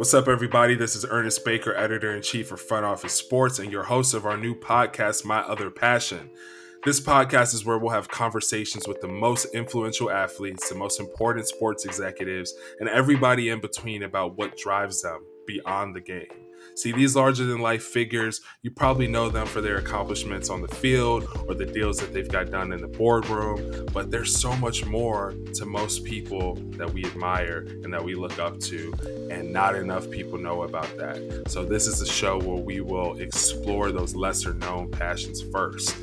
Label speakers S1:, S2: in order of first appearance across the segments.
S1: What's up, everybody? This is Ernest Baker, editor in chief of Front Office Sports, and your host of our new podcast, My Other Passion. This podcast is where we'll have conversations with the most influential athletes, the most important sports executives, and everybody in between about what drives them beyond the game. See, these larger than life figures, you probably know them for their accomplishments on the field or the deals that they've got done in the boardroom, but there's so much more to most people that we admire and that we look up to, and not enough people know about that. So, this is a show where we will explore those lesser known passions first.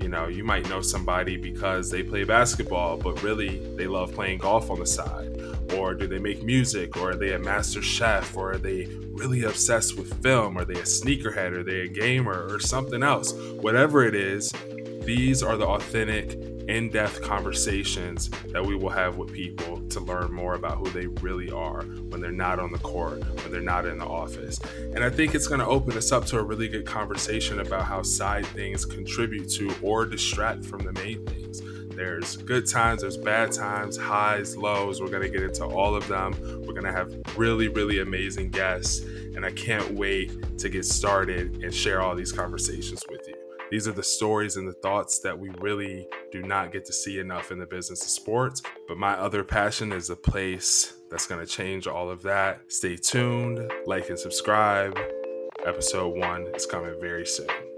S1: You know, you might know somebody because they play basketball, but really they love playing golf on the side. Or do they make music or are they a master chef or are they really obsessed with film are they a sneakerhead are they a gamer or something else? Whatever it is these are the authentic in-depth conversations that we will have with people to learn more about who they really are when they're not on the court when they're not in the office and i think it's going to open us up to a really good conversation about how side things contribute to or distract from the main things there's good times, there's bad times, highs, lows. We're going to get into all of them. We're going to have really, really amazing guests. And I can't wait to get started and share all these conversations with you. These are the stories and the thoughts that we really do not get to see enough in the business of sports. But my other passion is a place that's going to change all of that. Stay tuned, like and subscribe. Episode one is coming very soon.